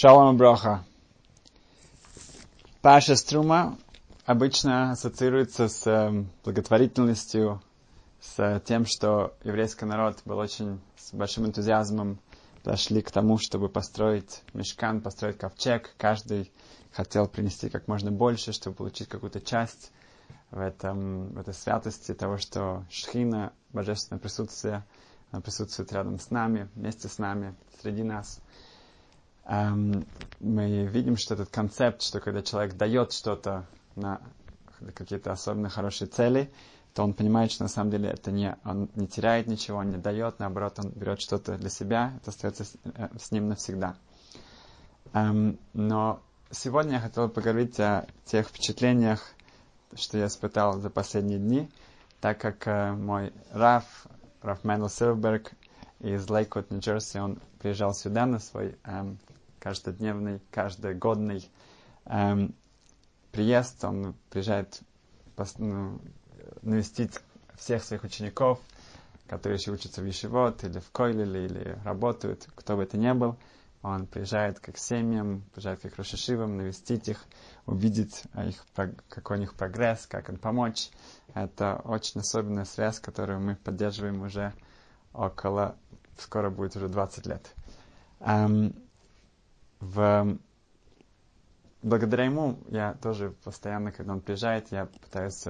Шалом Броха. Паша Струма обычно ассоциируется с э, благотворительностью, с тем, что еврейский народ был очень с большим энтузиазмом дошли к тому, чтобы построить мешкан, построить ковчег. Каждый хотел принести как можно больше, чтобы получить какую-то часть в, этом, в этой святости того, что шхина, божественное присутствие, оно присутствует рядом с нами, вместе с нами, среди нас эм, мы видим, что этот концепт, что когда человек дает что-то на какие-то особенно хорошие цели, то он понимает, что на самом деле это не, он не теряет ничего, он не дает, наоборот, он берет что-то для себя, это остается с, э, с ним навсегда. Но сегодня я хотел поговорить о тех впечатлениях, что я испытал за последние дни, так как э, мой Раф, Раф Мэнл Силверберг из Лейквуд, Нью-Джерси, он приезжал сюда на свой эм, каждодневный, каждогодный эм, приезд. Он приезжает ну, навестить всех своих учеников, которые еще учатся в Ешивот, или в Койлиле, или работают, кто бы это ни был. Он приезжает как семьям, приезжает как Рошишивам, навестить их, увидеть их, какой у них прогресс, как им помочь. Это очень особенная связь, которую мы поддерживаем уже около, скоро будет уже 20 лет. Um, в... Благодаря ему я тоже постоянно, когда он приезжает, я пытаюсь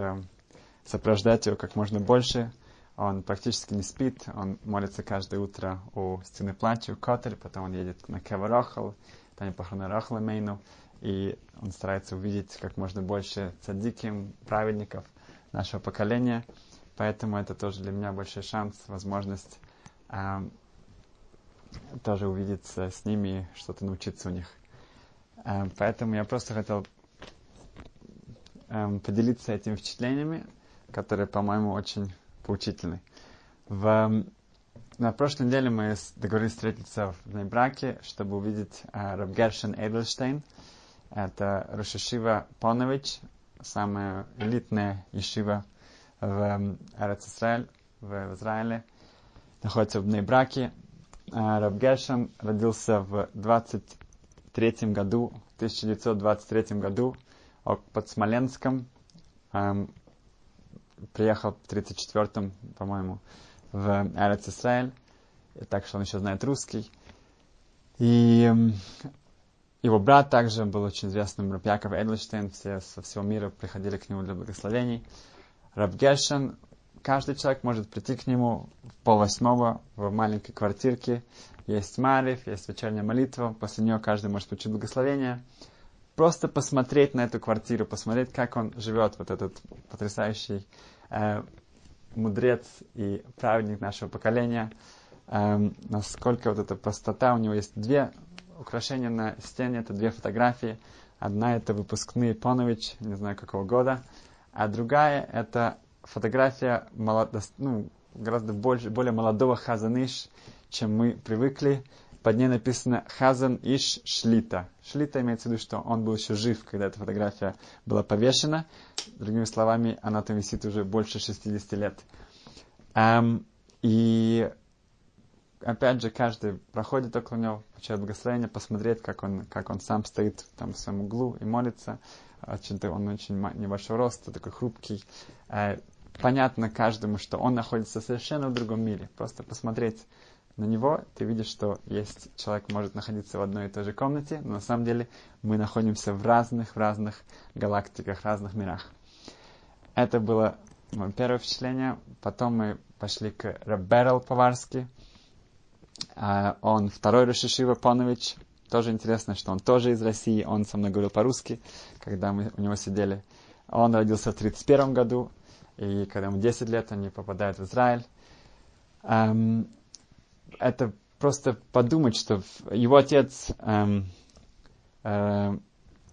сопровождать его как можно больше. Он практически не спит, он молится каждое утро у стены плача, у Котель, потом он едет на Кева там похороны Рохла Мейну, и он старается увидеть как можно больше цадиким, праведников нашего поколения. Поэтому это тоже для меня большой шанс, возможность тоже увидеться с ними, что-то научиться у них. Эм, поэтому я просто хотел эм, поделиться этими впечатлениями, которые, по-моему, очень поучительны. В, эм, на прошлой неделе мы договорились встретиться в Нейбраке, чтобы увидеть э, Рабгершен Эйдлштейн. Это Рошишива Понович, самая элитная ешива в Эрцисраэль, в Израиле. Находится в Нейбраке. А, Раб Гершем родился в 23 году, 1923 году под Смоленском. Эм, приехал в 34-м, по-моему, в Эрец. Так что он еще знает русский. И эм, его брат также был очень известным, Раб Яков Эдлштейн. Все со всего мира приходили к нему для благословений. Раб каждый человек может прийти к нему в полвосьмого в маленькой квартирке. Есть Марив, есть вечерняя молитва. После нее каждый может получить благословение. Просто посмотреть на эту квартиру, посмотреть, как он живет, вот этот потрясающий э, мудрец и праведник нашего поколения. Э, насколько вот эта простота. У него есть две украшения на стене, это две фотографии. Одна это выпускные Понович, не знаю какого года, а другая это фотография молодо, ну, гораздо больше, более молодого Хазаныш, чем мы привыкли. Под ней написано Хазан Иш Шлита. Шлита имеется в виду, что он был еще жив, когда эта фотография была повешена. Другими словами, она там висит уже больше 60 лет. Um, и опять же, каждый проходит около него, получает благословение, посмотреть, как он, как он сам стоит там в своем углу и молится. Очень, он очень небольшого роста, такой хрупкий. Понятно каждому, что он находится совершенно в другом мире. Просто посмотреть на него, ты видишь, что есть человек может находиться в одной и той же комнате, но на самом деле мы находимся в разных, в разных галактиках, разных мирах. Это было мое первое впечатление. Потом мы пошли к Раберл Поварски. А, он второй Рашишива Понович. Тоже интересно, что он тоже из России. Он со мной говорил по-русски, когда мы у него сидели. Он родился в 1931 году, и когда ему 10 лет, они попадают в Израиль. Эм, это просто подумать, что его отец эм, э,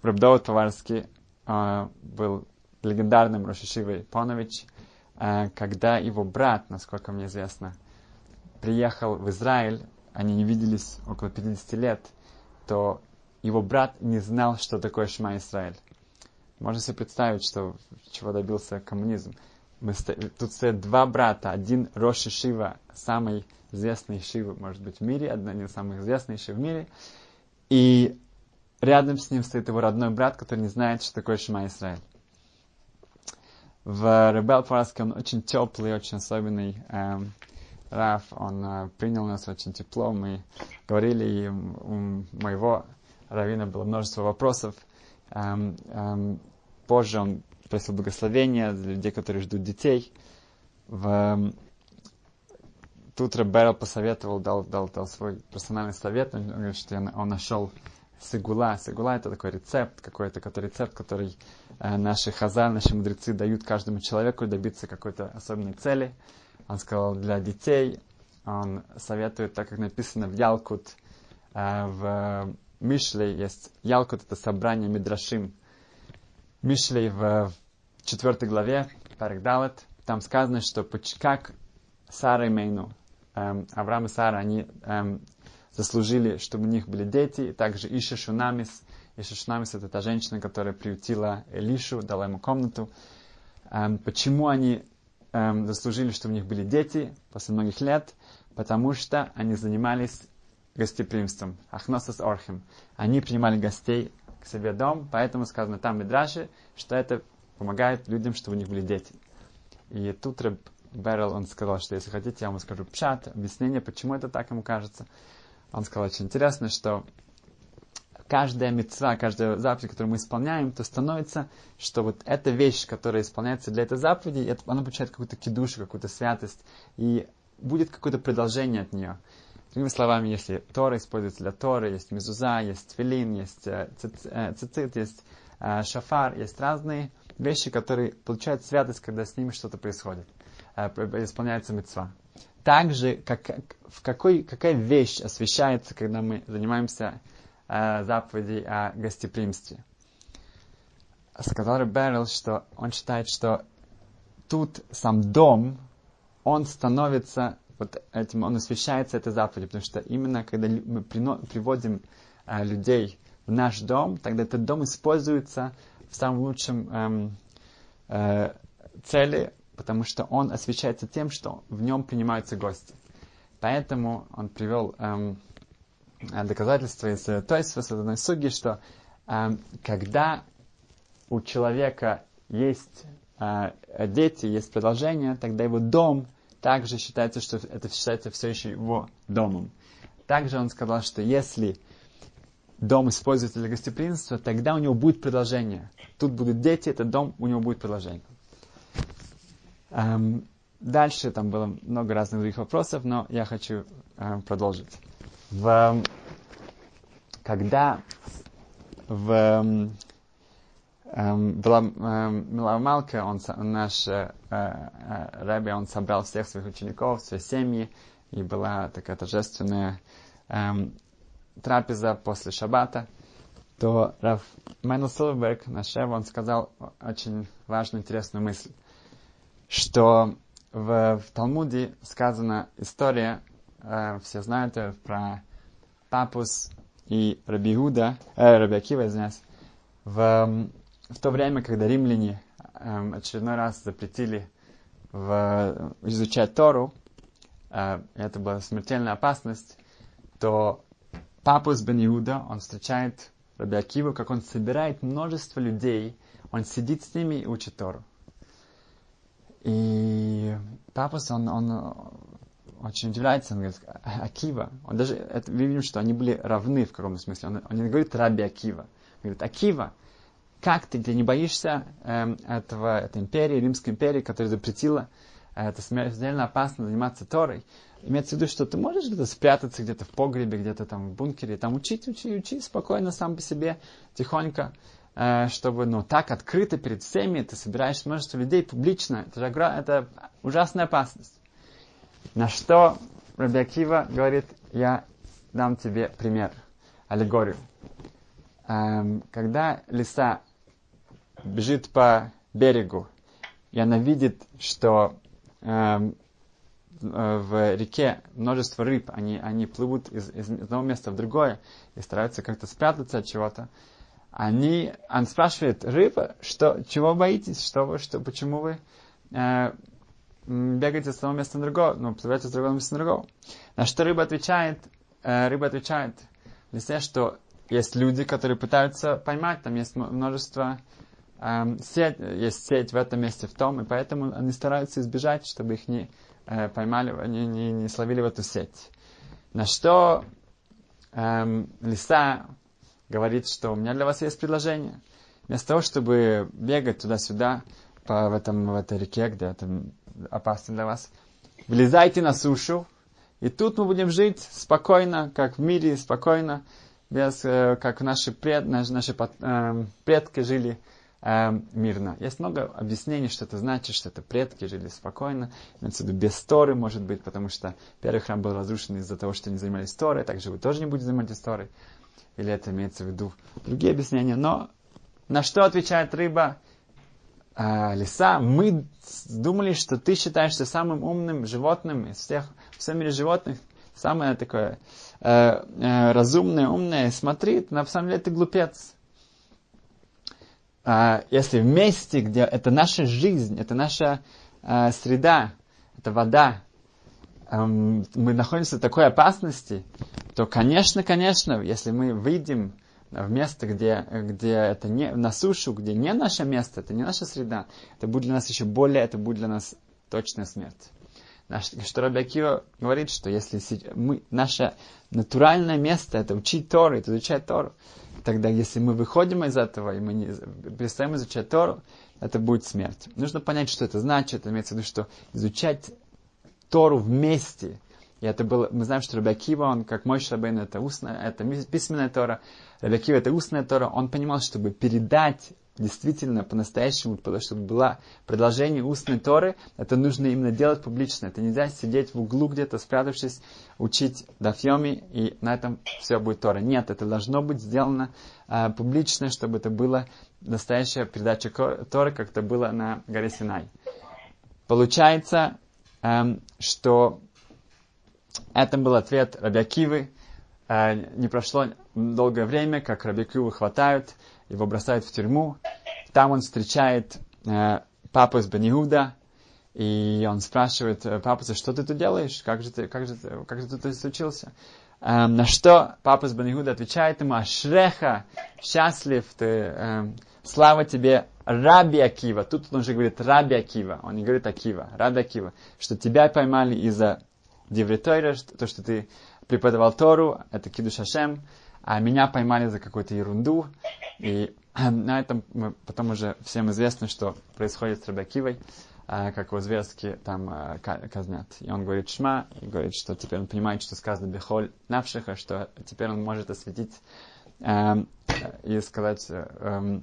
Рабдовод Поварский э, был легендарным Рошишивой Понович, э, когда его брат, насколько мне известно, приехал в Израиль, они не виделись около 50 лет, то его брат не знал, что такое Шма Израиль. Можно себе представить, что, чего добился коммунизм мы, тут стоят два брата. Один Роши Шива, самый известный Шива, может быть, в мире, один из самых известных Шив в мире. И рядом с ним стоит его родной брат, который не знает, что такое Шма Исраиль. В Ребел Параске он очень теплый, очень особенный эм, Раф, он э, принял нас очень тепло, мы говорили, и у моего равина было множество вопросов. Эм, эм, позже он просил благословения для людей, которые ждут детей. В, эм, тут Реберл посоветовал, дал, дал, дал свой персональный совет, он говорит, что он нашел Сигула. Сигула это такой рецепт, какой-то который рецепт, который э, наши хазар, наши мудрецы дают каждому человеку добиться какой-то особенной цели. Он сказал для детей, он советует, так как написано в Ялкут, э, в Мишле есть, Ялкут это собрание Мидрашим. Мишлей в четвертой главе, Парик Далет, там сказано, что как Сара и Мейну, эм, Авраам и Сара, они эм, заслужили, чтобы у них были дети. И также Иша Шунамис. Иша Шунамис это та женщина, которая приютила Элишу, дала ему комнату. Эм, почему они эм, заслужили, чтобы у них были дети после многих лет? Потому что они занимались гостеприимством. Ахносас Орхим. Они принимали гостей к себе дом, поэтому сказано там в Мидраше, что это помогает людям, чтобы у них были дети. И тут Рэб Берл, он сказал, что если хотите, я вам скажу пшат, объяснение, почему это так ему кажется он сказал очень интересно, что каждая мецва, каждая заповедь, которую мы исполняем, то становится, что вот эта вещь, которая исполняется для этой заповеди, это, она получает какую-то кидушу, какую-то святость, и будет какое-то продолжение от нее. Другими словами, если Тора используется для Торы, есть мезуза, есть филин, есть э, э, цицит, есть э, шафар, есть разные вещи, которые получают святость, когда с ними что-то происходит, исполняется мецва также как, в какой, какая вещь освещается, когда мы занимаемся э, заповедей о гостеприимстве. Сказал Реберл, что он считает, что тут сам дом, он становится вот этим, он освещается этой заповедью, потому что именно когда мы приводим э, людей в наш дом, тогда этот дом используется в самом лучшем эм, э, цели, потому что он освещается тем, что в нем принимаются гости. Поэтому он привел эм, доказательство из Тойсфа с одной суги, что эм, когда у человека есть э, дети, есть продолжение, тогда его дом также считается, что это считается все еще его домом. Также он сказал, что если дом используется для гостеприимства, тогда у него будет продолжение. Тут будут дети, этот дом, у него будет продолжение. Эм, дальше там было много разных других вопросов, но я хочу э, продолжить. В, когда в эм, эм была эм, Малка, он, наш э, э, Рэбби, он собрал всех своих учеников, все семьи, и была такая торжественная эм, трапеза после шаббата, то Раф Майнл Силверберг, наш Рэбби, он сказал очень важную, интересную мысль что в, в Талмуде сказана история, э, все знают ее, про Папус и Рабиуда, э, Раби Акива, извиняюсь, в, в то время, когда римляне э, очередной раз запретили в, изучать Тору, э, это была смертельная опасность, то Папус бен он встречает Раби Акиву, как он собирает множество людей, он сидит с ними и учит Тору. И Папас, он, он очень удивляется, он говорит, Акива. Он даже, это, мы видим, что они были равны в каком-то смысле. Он, он не говорит Раби Акива. Он говорит, Акива, как ты, ты не боишься э, этого, этой империи, Римской империи, которая запретила э, это смертельно опасно заниматься Торой. Имеется в виду, что ты можешь где-то спрятаться где-то в погребе, где-то там в бункере, там учить, учить, учить спокойно сам по себе, тихонько. Э, чтобы, ну, так открыто перед всеми, ты собираешь множество людей публично, это же это ужасная опасность. На что Раби Акива говорит, я дам тебе пример, аллегорию. Эм, когда лиса бежит по берегу, и она видит, что эм, в реке множество рыб, они, они плывут из, из одного места в другое и стараются как-то спрятаться от чего-то, они, он спрашивает рыба, что, чего боитесь, что вы, что, почему вы э, бегаете с одного места на другое, ну, плывете с другого места на другого. На что рыба отвечает, э, рыба отвечает лисе, что есть люди, которые пытаются поймать, там есть множество эм, сеть, есть сеть в этом месте, в том, и поэтому они стараются избежать, чтобы их не э, поймали, не, не, не словили в эту сеть. На что эм, лиса говорит, что у меня для вас есть предложение. Вместо того, чтобы бегать туда-сюда по, в, этом, в этой реке, где это опасно для вас, влезайте на сушу, и тут мы будем жить спокойно, как в мире, спокойно, без, э, как наши, пред, наши, наши э, предки жили э, мирно. Есть много объяснений, что это значит, что это предки жили спокойно. Виду без Торы, может быть, потому что первый храм был разрушен из-за того, что не занимались Торой, также вы тоже не будете заниматься Торой. Или это имеется в виду другие объяснения. Но на что отвечает рыба? а, лиса, мы думали, что ты считаешься самым умным животным из всех, в всем мире животных, самое такое э, э, разумное, умное. Смотри, на самом деле ты глупец. А, если в месте, где это наша жизнь, это наша э, среда, это вода, э, мы находимся в такой опасности, то, конечно, конечно, если мы выйдем в место, где, где это не на сушу, где не наше место, это не наша среда, это будет для нас еще более, это будет для нас точная смерть. Наш, что Рабиакива говорит, что если мы, наше натуральное место это учить Тору, это изучать Тору, тогда если мы выходим из этого и мы не, перестаем изучать Тору, это будет смерть. Нужно понять, что это значит. Это имеется в виду, что изучать Тору вместе и это было, мы знаем, что Рабиакива, он, как мой Шабейн, это устная, это письменная Тора, Рабиакива это устная Тора, он понимал, чтобы передать действительно по-настоящему, чтобы было продолжение устной Торы, это нужно именно делать публично. Это нельзя сидеть в углу где-то, спрятавшись, учить дафьоми, и на этом все будет Тора. Нет, это должно быть сделано э, публично, чтобы это была настоящая передача Торы, как это было на горе Синай. Получается, э, что это был ответ Рабиакивы. Э, не прошло долгое время, как Рабиакиву хватают, его бросают в тюрьму. Там он встречает э, папу из Бенихуда, и он спрашивает э, папу, что ты тут делаешь? Как же ты, как же, как же ты тут случился? Эм, на что папа из Банигуда отвечает ему, Ашреха, счастлив ты, эм, слава тебе, Раби Акива. Тут он уже говорит Раби Акива, он не говорит Акива, Раби Акива, что тебя поймали из-за Девритойра, то, что ты преподавал Тору, это Кидуш Хашем, а меня поймали за какую-то ерунду. И на этом мы, потом уже всем известно, что происходит с Рабакивой, а, как его зверски там а, казнят. И он говорит Шма, и говорит, что теперь он понимает, что сказано Бехоль Навшиха, что теперь он может осветить э, и сказать, э,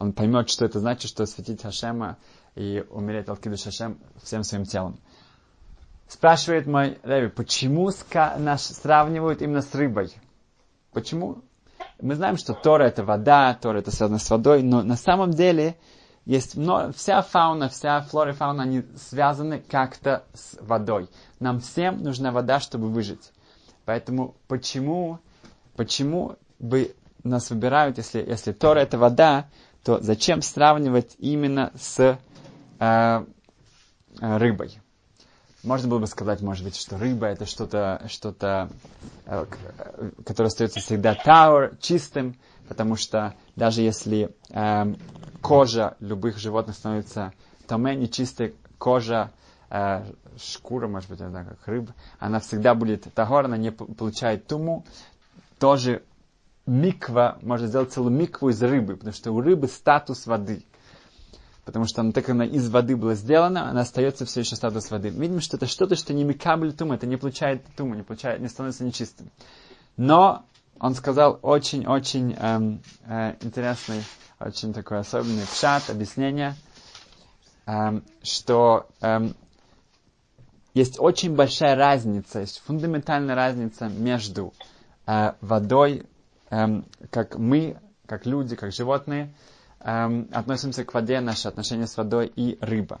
он поймет, что это значит, что осветить Хашема и умереть от Кидуш Хашем всем своим телом. Спрашивает мой Рэби, почему нас сравнивают именно с рыбой? Почему? Мы знаем, что Тора это вода, Тора это связано с водой, но на самом деле есть много, вся фауна, вся флора и фауна, они связаны как-то с водой. Нам всем нужна вода, чтобы выжить. Поэтому почему, почему бы нас выбирают, если, если Тора это вода, то зачем сравнивать именно с э, рыбой? Можно было бы сказать, может быть, что рыба это что-то, что-то, э, э, которое остается всегда таур, чистым, потому что даже если э, кожа любых животных становится томе, нечистой, кожа, э, шкура, может быть, это как рыба, она всегда будет тагор, она не получает туму, тоже миква, можно сделать целую микву из рыбы, потому что у рыбы статус воды потому что она, так она из воды была сделана, она остается все еще статус воды. Видим, что это что-то, что не микабль тума, это не получает туму, не, получает, не становится нечистым. Но он сказал очень-очень эм, э, интересный, очень такой особенный пшат, объяснение, эм, что эм, есть очень большая разница, есть фундаментальная разница между э, водой, эм, как мы, как люди, как животные, эм, относимся к воде, наши отношения с водой и рыба.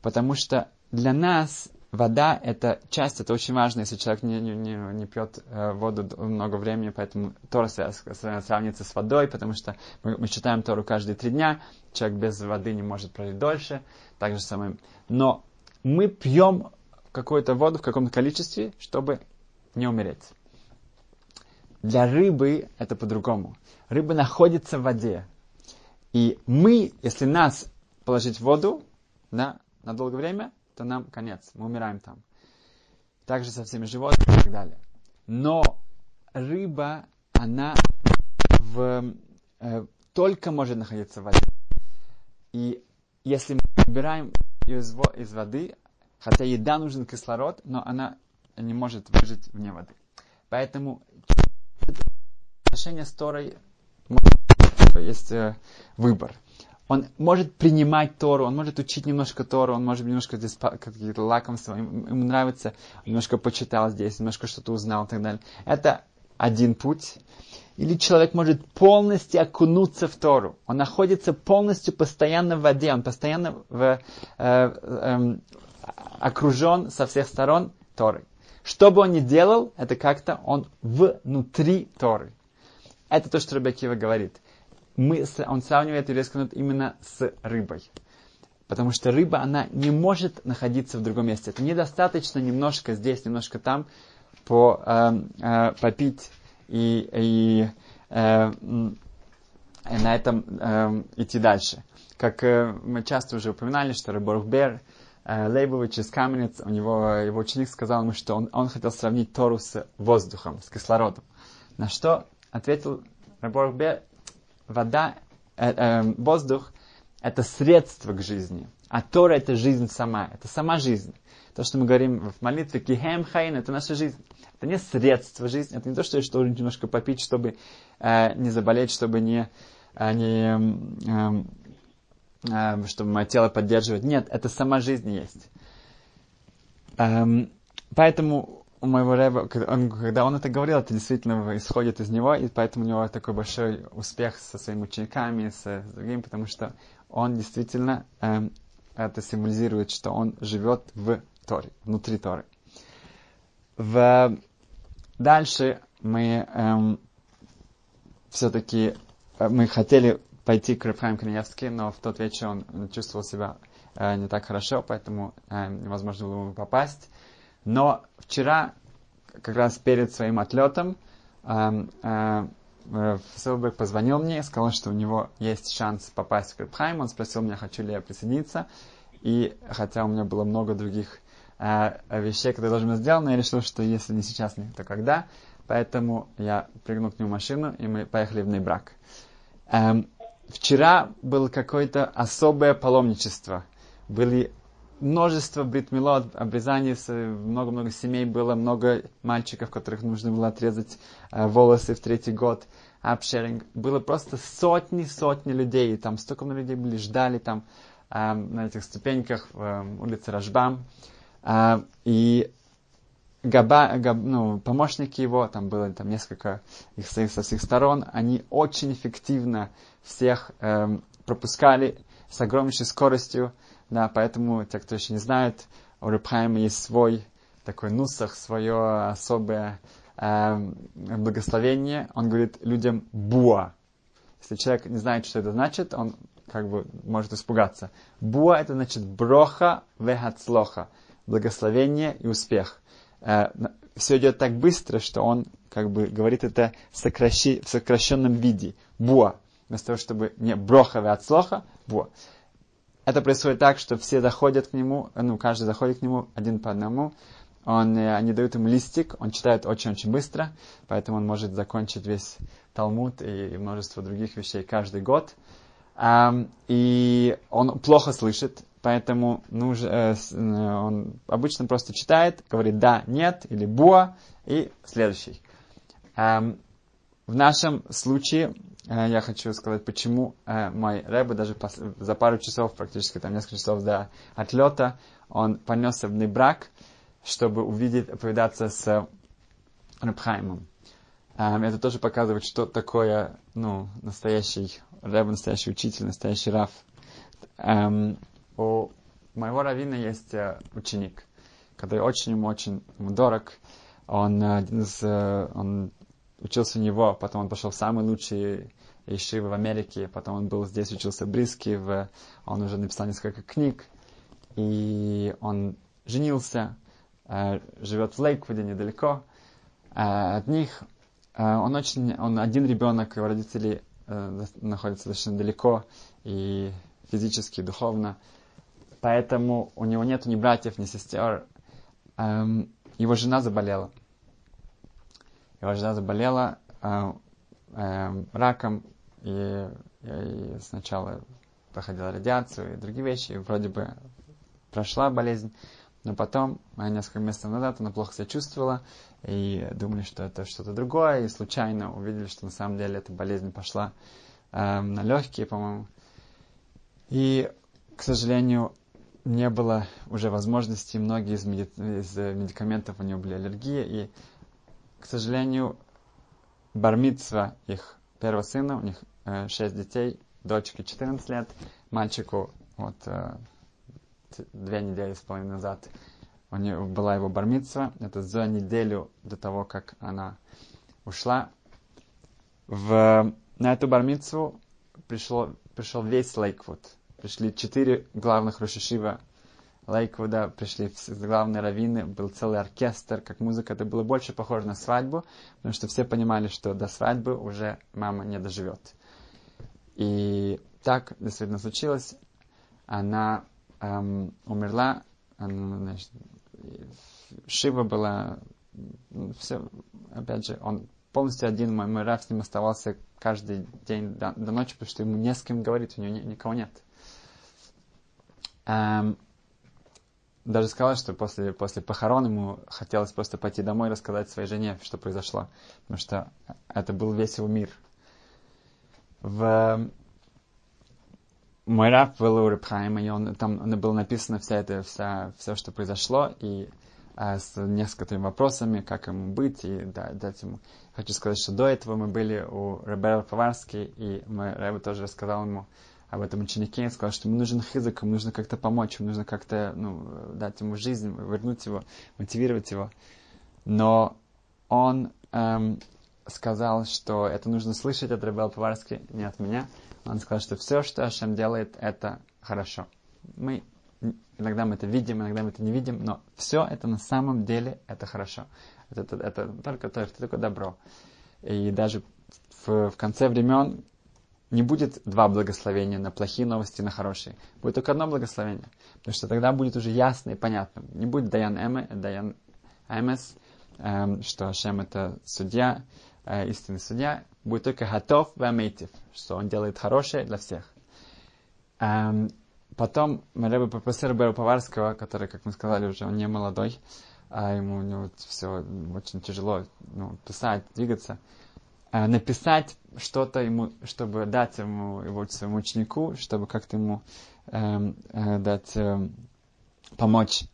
Потому что для нас вода это часть, это очень важно, если человек не, не, не, не пьет э, воду много времени, поэтому Тора сравнится с водой, потому что мы, мы читаем Тору каждые три дня, человек без воды не может прожить дольше, так же самое. Но мы пьем какую-то воду в каком-то количестве, чтобы не умереть. для рыбы это по-другому. Рыба находится в воде. И мы, если нас положить в воду да, на долгое время, то нам конец, мы умираем там. Также со всеми животными и так далее. Но рыба, она в, э, только может находиться в воде. И если мы убираем ее из, из воды, хотя еда нужен кислород, но она не может выжить вне воды. Поэтому отношение с Торой есть э, выбор. Он может принимать Тору, он может учить немножко Тору, он может немножко здесь какие-то лакомства, ему, нравится, немножко почитал здесь, немножко что-то узнал и так далее. Это один путь. Или человек может полностью окунуться в Тору. Он находится полностью постоянно в воде, он постоянно в, э, э, окружен со всех сторон Торой. Что бы он ни делал, это как-то он внутри Торы. Это то, что Рабиакива говорит. Мы, он сравнивает еврейский народ именно с рыбой. Потому что рыба, она не может находиться в другом месте. Это недостаточно немножко здесь, немножко там по, э, э, попить и, и э, на этом э, идти дальше. Как э, мы часто уже упоминали, что Рыборг Бер, э, Лейбович из Каменец, у него его ученик сказал ему, что он, он хотел сравнить Тору с воздухом, с кислородом. На что ответил Рыборг Бер, вода, э, э, воздух это средство к жизни, а Тора это жизнь сама, это сама жизнь. То, что мы говорим в молитве, кихем хайн, это наша жизнь. Это не средство жизни, это не то, что я что немножко попить, чтобы э, не заболеть, чтобы не, э, не э, э, чтобы мое тело поддерживать. Нет, это сама жизнь есть. Эм, поэтому у моего рэба, когда он это говорил, это действительно исходит из него, и поэтому у него такой большой успех со своими учениками, с, другими, потому что он действительно эм, это символизирует, что он живет в Торе, внутри Торы. В... Дальше мы эм, все-таки э, мы хотели пойти к Рабхайм Каниевски, но в тот вечер он чувствовал себя э, не так хорошо, поэтому э, невозможно было ему попасть. Но вчера, как раз перед своим отлетом, э, э, Силберг позвонил мне и сказал, что у него есть шанс попасть в Крипхайм. Он спросил меня, хочу ли я присоединиться. И хотя у меня было много других э, вещей, которые должны быть сделаны, я решил, что если не сейчас, то когда. Поэтому я прыгнул к нему машину, и мы поехали в Нейбрак. Эм, вчера было какое-то особое паломничество. Были множество бритмилот, обрезаний, много-много семей было, много мальчиков, которых нужно было отрезать э, волосы в третий год, апшеринг. Было просто сотни-сотни людей, там столько много людей были, ждали там э, на этих ступеньках э, улице Рajбам. Э, и Габа, габ, ну, помощники его, там было там несколько их со всех сторон, они очень эффективно всех э, пропускали с огромнейшей скоростью, да, поэтому те, кто еще не знает, у Рабхайма есть свой такой нусах, свое особое э, благословение. Он говорит людям буа. Если человек не знает, что это значит, он как бы может испугаться. Буа это значит броха вехацлоха. Благословение и успех. Э, все идет так быстро, что он как бы говорит это сокращи, в сокращенном виде. Буа. Вместо того, чтобы не броха вехацлоха, буа. Это происходит так, что все заходят к нему, ну, каждый заходит к нему один по одному. Он, э, они дают ему листик, он читает очень-очень быстро, поэтому он может закончить весь Талмуд и, множество других вещей каждый год. И он плохо слышит, поэтому э, э, он обычно просто читает, говорит да, нет или буа и следующий. В нашем случае э, я хочу сказать, почему э, мой рэбе даже за пару часов, практически там несколько часов до отлета, он понесся в Небрак, чтобы увидеть, повидаться с Рабхаймом. Um, это тоже показывает, что такое ну, настоящий рэб, настоящий учитель, настоящий раф. Um, у моего равина есть ученик, который очень ему очень дорог. Он, один из, он учился у него, потом он пошел в самый лучший Ишивы в Америке, потом он был здесь, учился в Бриске, в, он уже написал несколько книг, и он женился, э, живет в Лейквуде недалеко э, от них, э, он очень, он один ребенок, его родители э, находятся достаточно далеко и физически, и духовно, поэтому у него нет ни братьев, ни сестер. Эм, его жена заболела. Его жена заболела э, э, раком, и, и сначала проходила радиацию и другие вещи, и вроде бы прошла болезнь, но потом, а несколько месяцев назад, она плохо себя чувствовала, и думали, что это что-то другое, и случайно увидели, что на самом деле эта болезнь пошла э, на легкие, по-моему. И, к сожалению, не было уже возможности, многие из, меди... из медикаментов у нее были аллергии, и, к сожалению, бармитсва их первого сына, у них э, 6 детей, дочке 14 лет, мальчику вот э, две недели с половиной назад у нее была его бармитсва, это за неделю до того, как она ушла. В, на эту бармитсву пришел весь Лейквуд. Пришли четыре главных Рошишива Лейквуда, пришли главные раввины, был целый оркестр, как музыка. Это было больше похоже на свадьбу, потому что все понимали, что до свадьбы уже мама не доживет. И так действительно случилось. Она эм, умерла, она, значит, Шива была, ну, все, опять же, он полностью один, мой, мой раб с ним оставался каждый день до, до ночи, потому что ему не с кем говорить, у него ни, никого нет. Эм, даже сказала, что после, после похорон ему хотелось просто пойти домой и рассказать своей жене, что произошло. Потому что это был весь его мир. В мой раб был у Рабхайма, и он, там было написано вся это, вся, все, что произошло, и а, с несколькими вопросами, как ему быть, и да, дать ему. Хочу сказать, что до этого мы были у Рабера Поварски, и мой Рэбе тоже рассказал ему об этом ученике, и сказал, что ему нужен хизик, ему нужно как-то помочь, ему нужно как-то ну, дать ему жизнь, вернуть его, мотивировать его. Но он эм, сказал, что это нужно слышать от Рабера Поварски, не от меня, он сказал, что все, что Ашем делает, это хорошо. Мы иногда мы это видим, иногда мы это не видим, но все это на самом деле это хорошо. Это, это, это только то, это только добро. И даже в, в конце времен не будет два благословения на плохие новости, на хорошие. Будет только одно благословение. Потому что тогда будет уже ясно и понятно. Не будет Даян Эме, Даян Эмес, эм, что Ашем это судья, э, истинный судья, будет только готов в что он делает хорошее для всех. Эм, потом Рэбе попросил Рэбе Поварского, который, как мы сказали, уже он не молодой, а ему у него все очень тяжело ну, писать, двигаться, написать что-то ему, чтобы дать ему, его своему ученику, чтобы как-то ему э, э, дать, э, помочь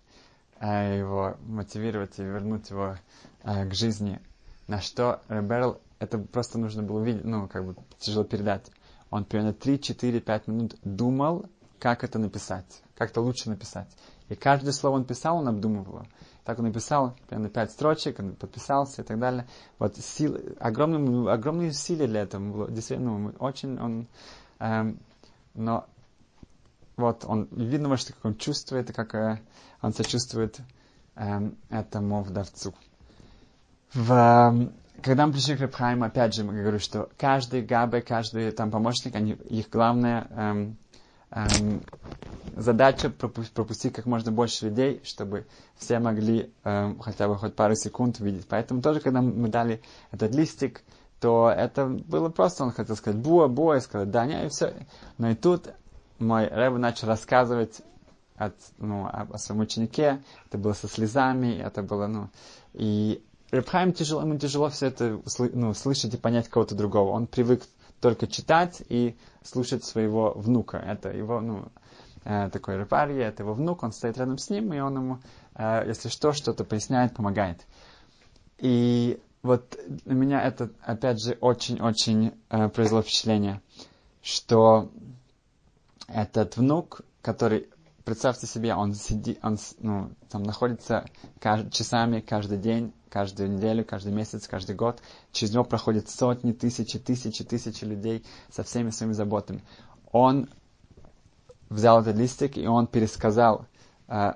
э, его мотивировать и вернуть его э, к жизни. На что Реберл это просто нужно было увидеть, ну, как бы тяжело передать. Он примерно 3, 4, 5 минут думал, как это написать, как это лучше написать. И каждое слово он писал, он обдумывал. Так он написал, примерно 5 строчек, он подписался и так далее. Вот сил, огромные, огромные усилия для этого было. Действительно, ну, очень он... Эм, но вот он, видно, что как он чувствует, как э, он сочувствует эм, этому вдовцу. В, эм, когда мы пришли к Рабхайму, опять же, мы говорю, что каждый габе, каждый там помощник, они, их главная эм, задача пропустить, пропустить как можно больше людей, чтобы все могли эм, хотя бы хоть пару секунд видеть. Поэтому тоже, когда мы дали этот листик, то это было просто, он хотел сказать буа, буа, и сказать да, не, и все. Но и тут мой Рэб начал рассказывать от, ну, о, о своем ученике, это было со слезами, это было, ну, и Рабхайм тяжело, ему тяжело все это ну, слышать и понять кого-то другого. Он привык только читать и слушать своего внука. Это его, ну, э, такой репарье, это его внук, он стоит рядом с ним, и он ему, э, если что, что-то поясняет, помогает. И вот на меня это, опять же, очень-очень э, произвело впечатление, что этот внук, который представьте себе, он сидит, он ну, там находится кажд, часами каждый день, каждую неделю, каждый месяц, каждый год. Через него проходят сотни, тысячи, тысячи, тысячи людей со всеми своими заботами. Он взял этот листик и он пересказал э,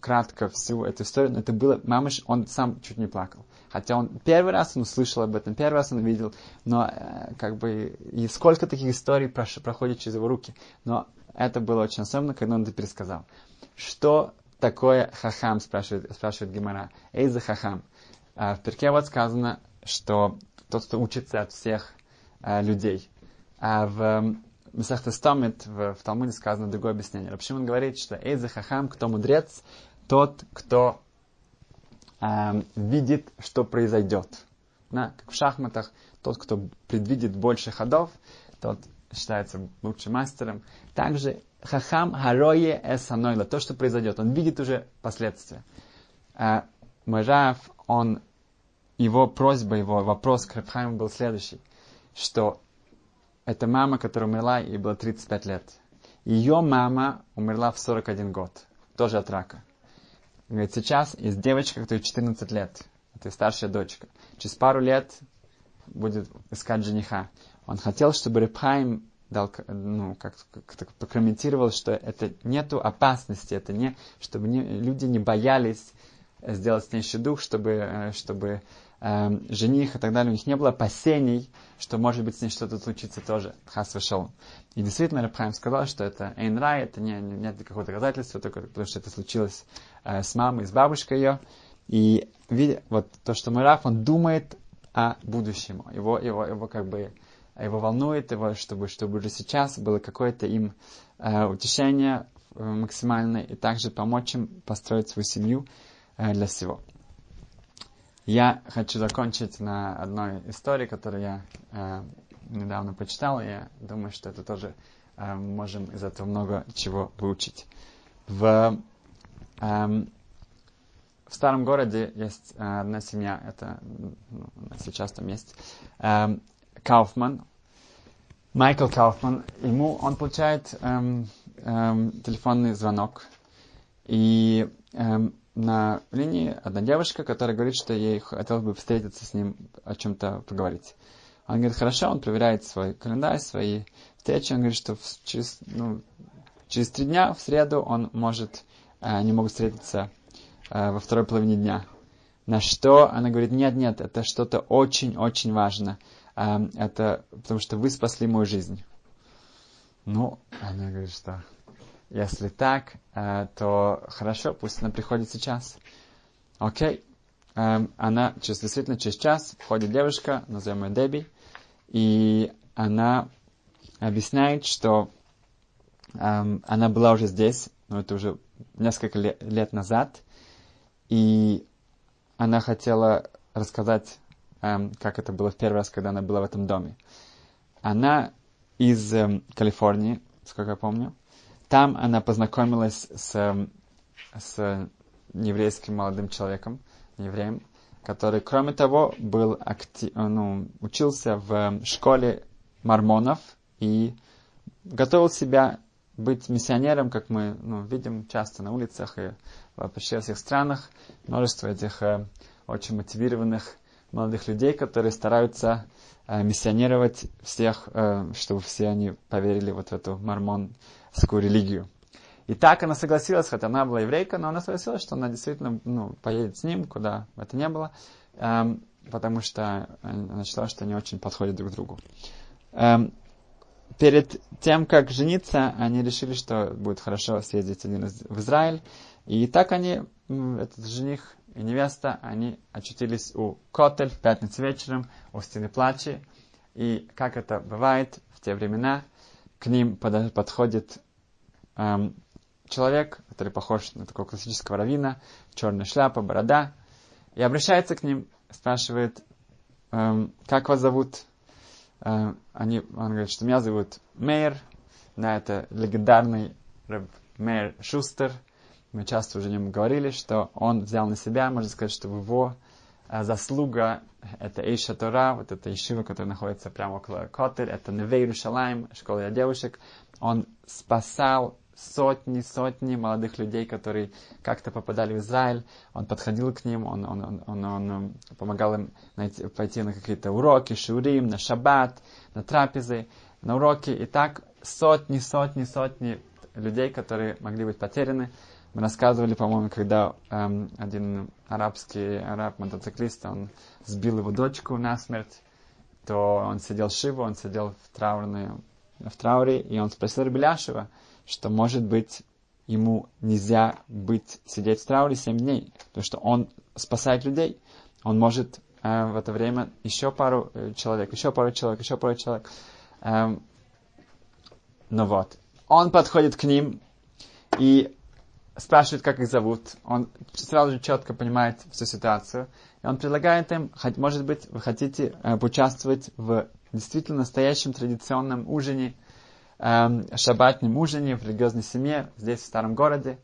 кратко всю эту историю, но это было, мамыш, он сам чуть не плакал. Хотя он первый раз он услышал об этом, первый раз он видел, но э, как бы и сколько таких историй прош, проходит через его руки. Но это было очень особенно, когда он это пересказал. Что такое хахам, спрашивает, спрашивает Гимара. Эй, за хахам. А, в перке вот сказано, что тот, кто учится от всех а, людей. А в Месахта Стомит, в, в Талмуде сказано другое объяснение. Почему он говорит, что Эй, за хахам, кто мудрец, тот, кто э, видит, что произойдет. Да, как в шахматах, тот, кто предвидит больше ходов, тот считается лучшим мастером. Также хахам харое эсанойла, то, что произойдет, он видит уже последствия. А Мажав, он, его просьба, его вопрос к Рабхайму был следующий, что это мама, которая умерла, ей было 35 лет. Ее мама умерла в 41 год, тоже от рака. Говорит, сейчас есть девочка, которой 14 лет. Это старшая дочка. Через пару лет будет искать жениха. Он хотел, чтобы Репхайм дал, ну, как, как прокомментировал, что это нету опасности, это не, чтобы не, люди не боялись сделать с ней дух, чтобы, э, чтобы э, жених и так далее, у них не было опасений, что может быть с ней что-то случится тоже. Хас вышел. И действительно, Рабхайм сказал, что это Эйн Рай, это не, не, нет никакого доказательства, только потому что это случилось э, с мамой, с бабушкой ее. И видя, вот то, что Мураф, он думает о будущем. Его, его, его как бы его волнует, его, чтобы, чтобы уже сейчас было какое-то им э, утешение э, максимальное, и также помочь им построить свою семью э, для всего. Я хочу закончить на одной истории, которую я э, недавно почитал, я думаю, что это тоже э, можем из этого много чего выучить. В, э, в старом городе есть э, одна семья, это ну, сейчас там есть, э, Кауфман, Майкл Кауфман, ему он получает эм, эм, телефонный звонок, и эм, на линии одна девушка, которая говорит, что ей хотелось бы встретиться с ним, о чем-то поговорить. Он говорит, хорошо, он проверяет свой календарь, свои встречи, он говорит, что через, ну, через три дня, в среду, он может, э, они могут встретиться э, во второй половине дня. На что она говорит, нет, нет, это что-то очень-очень важно. Эм, это потому что вы спасли мою жизнь. Ну, она говорит, что если так, э, то хорошо, пусть она приходит сейчас. Окей. Эм, она через, действительно через час входит девушка, назовем ее Деби, и она объясняет, что эм, она была уже здесь, но это уже несколько лет, назад, и она хотела рассказать Эм, как это было в первый раз, когда она была в этом доме. Она из Калифорнии, сколько я помню. Там она познакомилась с, эм, с еврейским молодым человеком, евреем, который, кроме того, был актив, ну, учился в школе мормонов и готовил себя быть миссионером, как мы ну, видим часто на улицах и почти во всех странах. Множество этих э, очень мотивированных молодых людей, которые стараются э, миссионировать всех, э, чтобы все они поверили вот в эту мормонскую религию. И так она согласилась, хотя она была еврейка, но она согласилась, что она действительно ну, поедет с ним, куда это ни было, эм, потому что она считала, что они очень подходят друг другу. Эм, перед тем, как жениться, они решили, что будет хорошо съездить один раз в Израиль. И так они, этот жених и невеста, они очутились у Котель в пятницу вечером, у стены плачи. И как это бывает в те времена, к ним под, подходит эм, человек, который похож на такого классического равина, черная шляпа, борода, и обращается к ним, спрашивает, эм, как вас зовут? Эм, они, он говорит, что меня зовут Мейер, да, это легендарный Рэб Мейер Шустер – мы часто уже о нем говорили, что он взял на себя, можно сказать, что его а, заслуга это Эйша Тора, вот эта Ишива, которая находится прямо около Котель, это Невей Рушалайм, школа для девушек. Он спасал сотни, сотни молодых людей, которые как-то попадали в Израиль. Он подходил к ним, он, он, он, он, он помогал им найти, пойти на какие-то уроки, шурим, на шаббат, на трапезы, на уроки. И так сотни, сотни, сотни людей, которые могли быть потеряны, Мы рассказывали, по-моему, когда эм, один арабский араб-мотоциклист, он сбил его дочку насмерть, то он сидел Шива, он сидел в, траурной, в трауре, и он спросил Рабеляшева, что, может быть, ему нельзя быть, сидеть в трауре 7 дней, потому что он спасает людей. Он может э, в это время еще пару э, человек, еще пару человек, еще пару человек. Эм, ну вот. Он подходит к ним и спрашивает, как их зовут. Он сразу же четко понимает всю ситуацию. И он предлагает им, может быть, вы хотите э, поучаствовать в действительно настоящем традиционном ужине, э, шабатном ужине в религиозной семье здесь, в старом городе.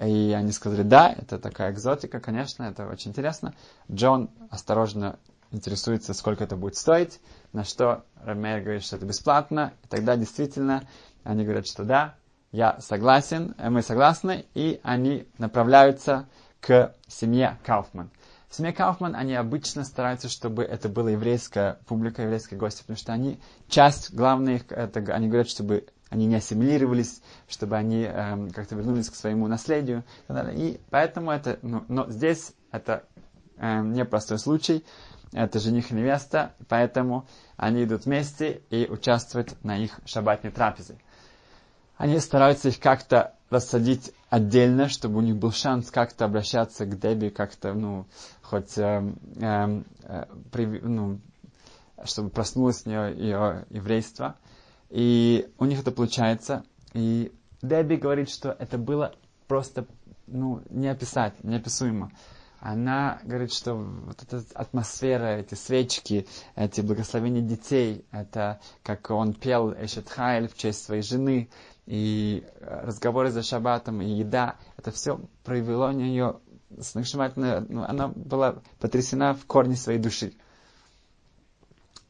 И они сказали, да, это такая экзотика, конечно, это очень интересно. Джон осторожно интересуется, сколько это будет стоить, на что Рамейр говорит, что это бесплатно. И тогда действительно они говорят, что да, я согласен, э, мы согласны, и они направляются к семье Кауфман. В семье Кауфман они обычно стараются, чтобы это была еврейская публика, еврейские гости, потому что они, часть главных, это, они говорят, чтобы они не ассимилировались, чтобы они эм, как-то вернулись к своему наследию. И, и поэтому это, ну, но здесь это эм, непростой случай, это жених и невеста, поэтому они идут вместе и участвуют на их шабатной трапезе они стараются их как-то рассадить отдельно, чтобы у них был шанс как-то обращаться к Деби, как-то, ну, хоть, э, э, э, при, ну, чтобы проснулось в нее ее еврейство. И у них это получается. И Деби говорит, что это было просто, ну, не описать, неописуемо. Она говорит, что вот эта атмосфера, эти свечки, эти благословения детей, это как он пел Эшет Хайль в честь своей жены, и э, разговоры за шаббатом, и еда, это все провело на нее сногсшибательно, ну, она была потрясена в корне своей души.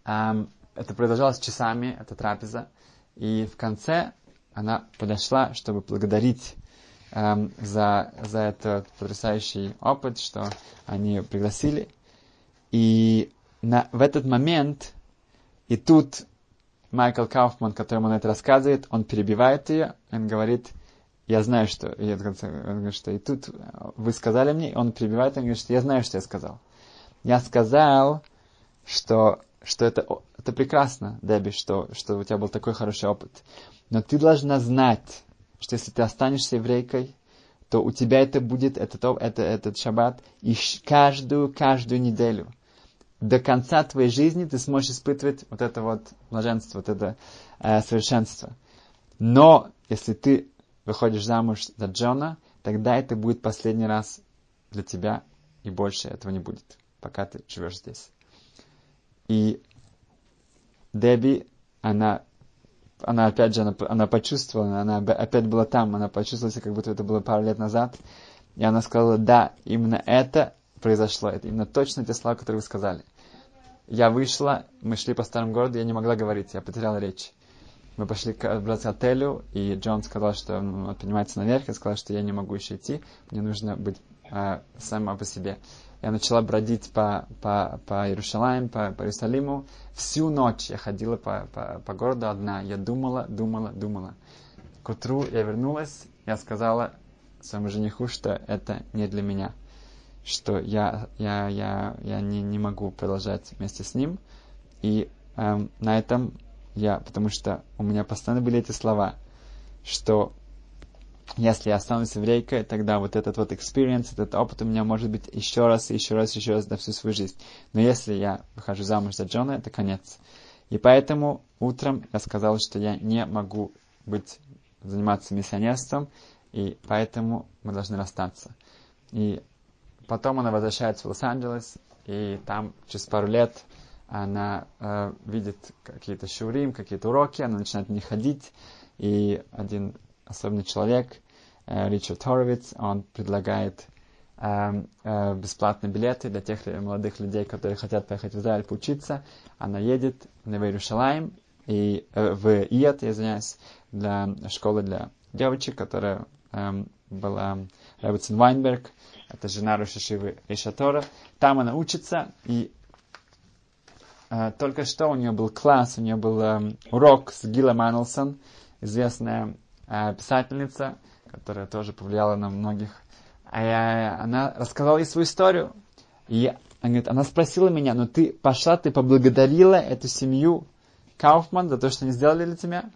Это продолжалось часами, эта трапеза, и в конце она подошла, чтобы благодарить um, за, за этот потрясающий опыт, что они ее пригласили. И на, в этот момент, и тут Майкл Кауфман, которому он это рассказывает, он перебивает ее, он говорит, я знаю, что, и он говорит, что и тут вы сказали мне, он перебивает, он говорит, что я знаю, что я сказал. Я сказал, что, что это, это прекрасно, Дебби, что, что у тебя был такой хороший опыт. Но ты должна знать, что если ты останешься еврейкой, то у тебя это будет, этот, это, этот шаббат, и каждую, каждую неделю до конца твоей жизни ты сможешь испытывать вот это вот блаженство, вот это э, совершенство. Но если ты выходишь замуж за Джона, тогда это будет последний раз для тебя, и больше этого не будет, пока ты живешь здесь. И Деби, она, она опять же, она, она почувствовала, она опять была там, она почувствовала, как будто это было пару лет назад, и она сказала, да, именно это произошло. Это именно точно те слова, которые вы сказали. Я вышла, мы шли по старому городу, я не могла говорить, я потеряла речь. Мы пошли к отелю, и Джон сказал, что он поднимается наверх, и сказал, что я не могу еще идти, мне нужно быть э, сама по себе. Я начала бродить по, по, по Иерусалиму, по, по Иерусалиму. Всю ночь я ходила по, по, по городу одна. Я думала, думала, думала. К утру я вернулась, я сказала своему жениху, что это не для меня что я, я, я, я не, не могу продолжать вместе с ним. И эм, на этом я, потому что у меня постоянно были эти слова, что если я останусь еврейкой, тогда вот этот вот experience, этот опыт у меня может быть еще раз, еще раз, еще раз на всю свою жизнь. Но если я выхожу замуж за Джона, это конец. И поэтому утром я сказал, что я не могу быть, заниматься миссионерством, и поэтому мы должны расстаться. И Потом она возвращается в Лос-Анджелес, и там через пару лет она э, видит какие-то шурим, какие-то уроки, она начинает них ходить, и один особенный человек, э, Ричард Хоровиц, он предлагает э, э, бесплатные билеты для тех молодых людей, которые хотят поехать в Израиль поучиться. Она едет в Иерушалаем, и э, в Иет, я извиняюсь, для школы для девочек, которая э, была Рабицин Вайнберг, это жена Рушишивы Ишатора. Там она учится, и э, только что у нее был класс, у нее был э, урок с Гила Маннелсон, известная э, писательница, которая тоже повлияла на многих. А я, она рассказала ей свою историю. И она говорит, она спросила меня, ну ты пошла, ты поблагодарила эту семью Кауфман за то, что они сделали для тебя?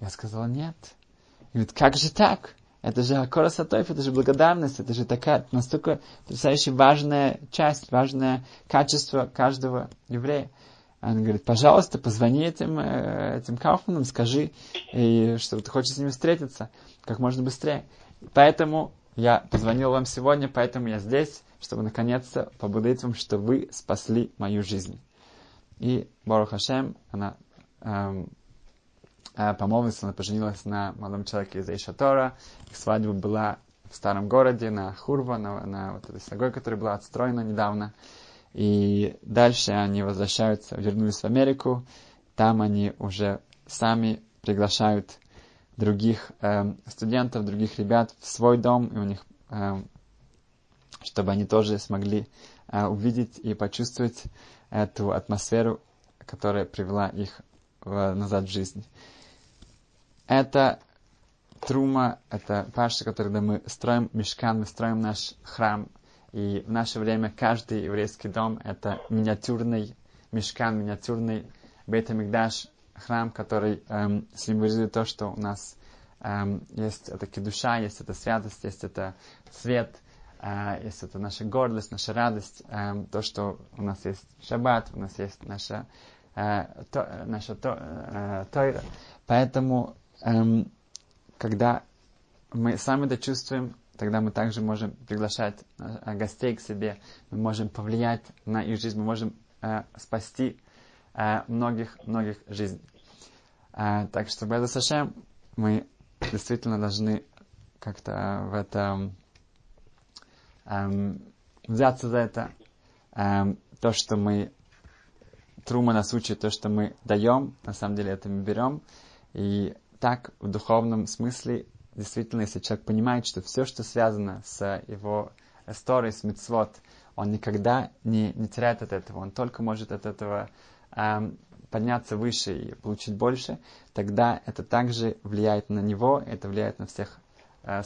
Я сказала, нет. Говорит, как же так? Это же Акора это же благодарность, это же такая настолько потрясающая важная часть, важное качество каждого еврея. Он говорит, пожалуйста, позвони этим, э, этим Кауфманам, скажи, и, что ты хочешь с ними встретиться как можно быстрее. Поэтому я позвонил вам сегодня, поэтому я здесь, чтобы наконец-то поблагодарить вам, что вы спасли мою жизнь. И Барух Хашем, она эм, э, помолвилась, она поженилась на молодом человеке из Эйшатора. Их свадьба была в старом городе, на Хурва, на, на вот этой синагоге, которая была отстроена недавно. И дальше они возвращаются, вернулись в Америку. Там они уже сами приглашают других э, студентов, других ребят в свой дом, и у них, э, чтобы они тоже смогли э, увидеть и почувствовать эту атмосферу, которая привела их в, назад в жизнь. Это трума, это паша, когда мы строим мешкан, мы строим наш храм, и в наше время каждый еврейский дом — это миниатюрный мешкан, миниатюрный бейтамикдаш, храм, который эм, символизирует то, что у нас эм, есть эта кедуша, есть эта святость, есть это свет, э, есть это наша гордость, наша радость, э, то, что у нас есть шаббат, у нас есть наша, э, то, наша то, э, тойра. Поэтому, эм, когда мы сами это чувствуем, тогда мы также можем приглашать э, гостей к себе, мы можем повлиять на их жизнь, мы можем э, спасти э, многих, многих жизней. Э, так что, Беда Сашем, мы действительно должны как-то в этом эм, взяться за это. Эм, то, что мы Трума нас учит, то, что мы даем, на самом деле это мы берем. И так в духовном смысле действительно, если человек понимает, что все, что связано с его историей, с мицвод, он никогда не, не теряет от этого, он только может от этого эм, подняться выше и получить больше, тогда это также влияет на него, это влияет на всех э,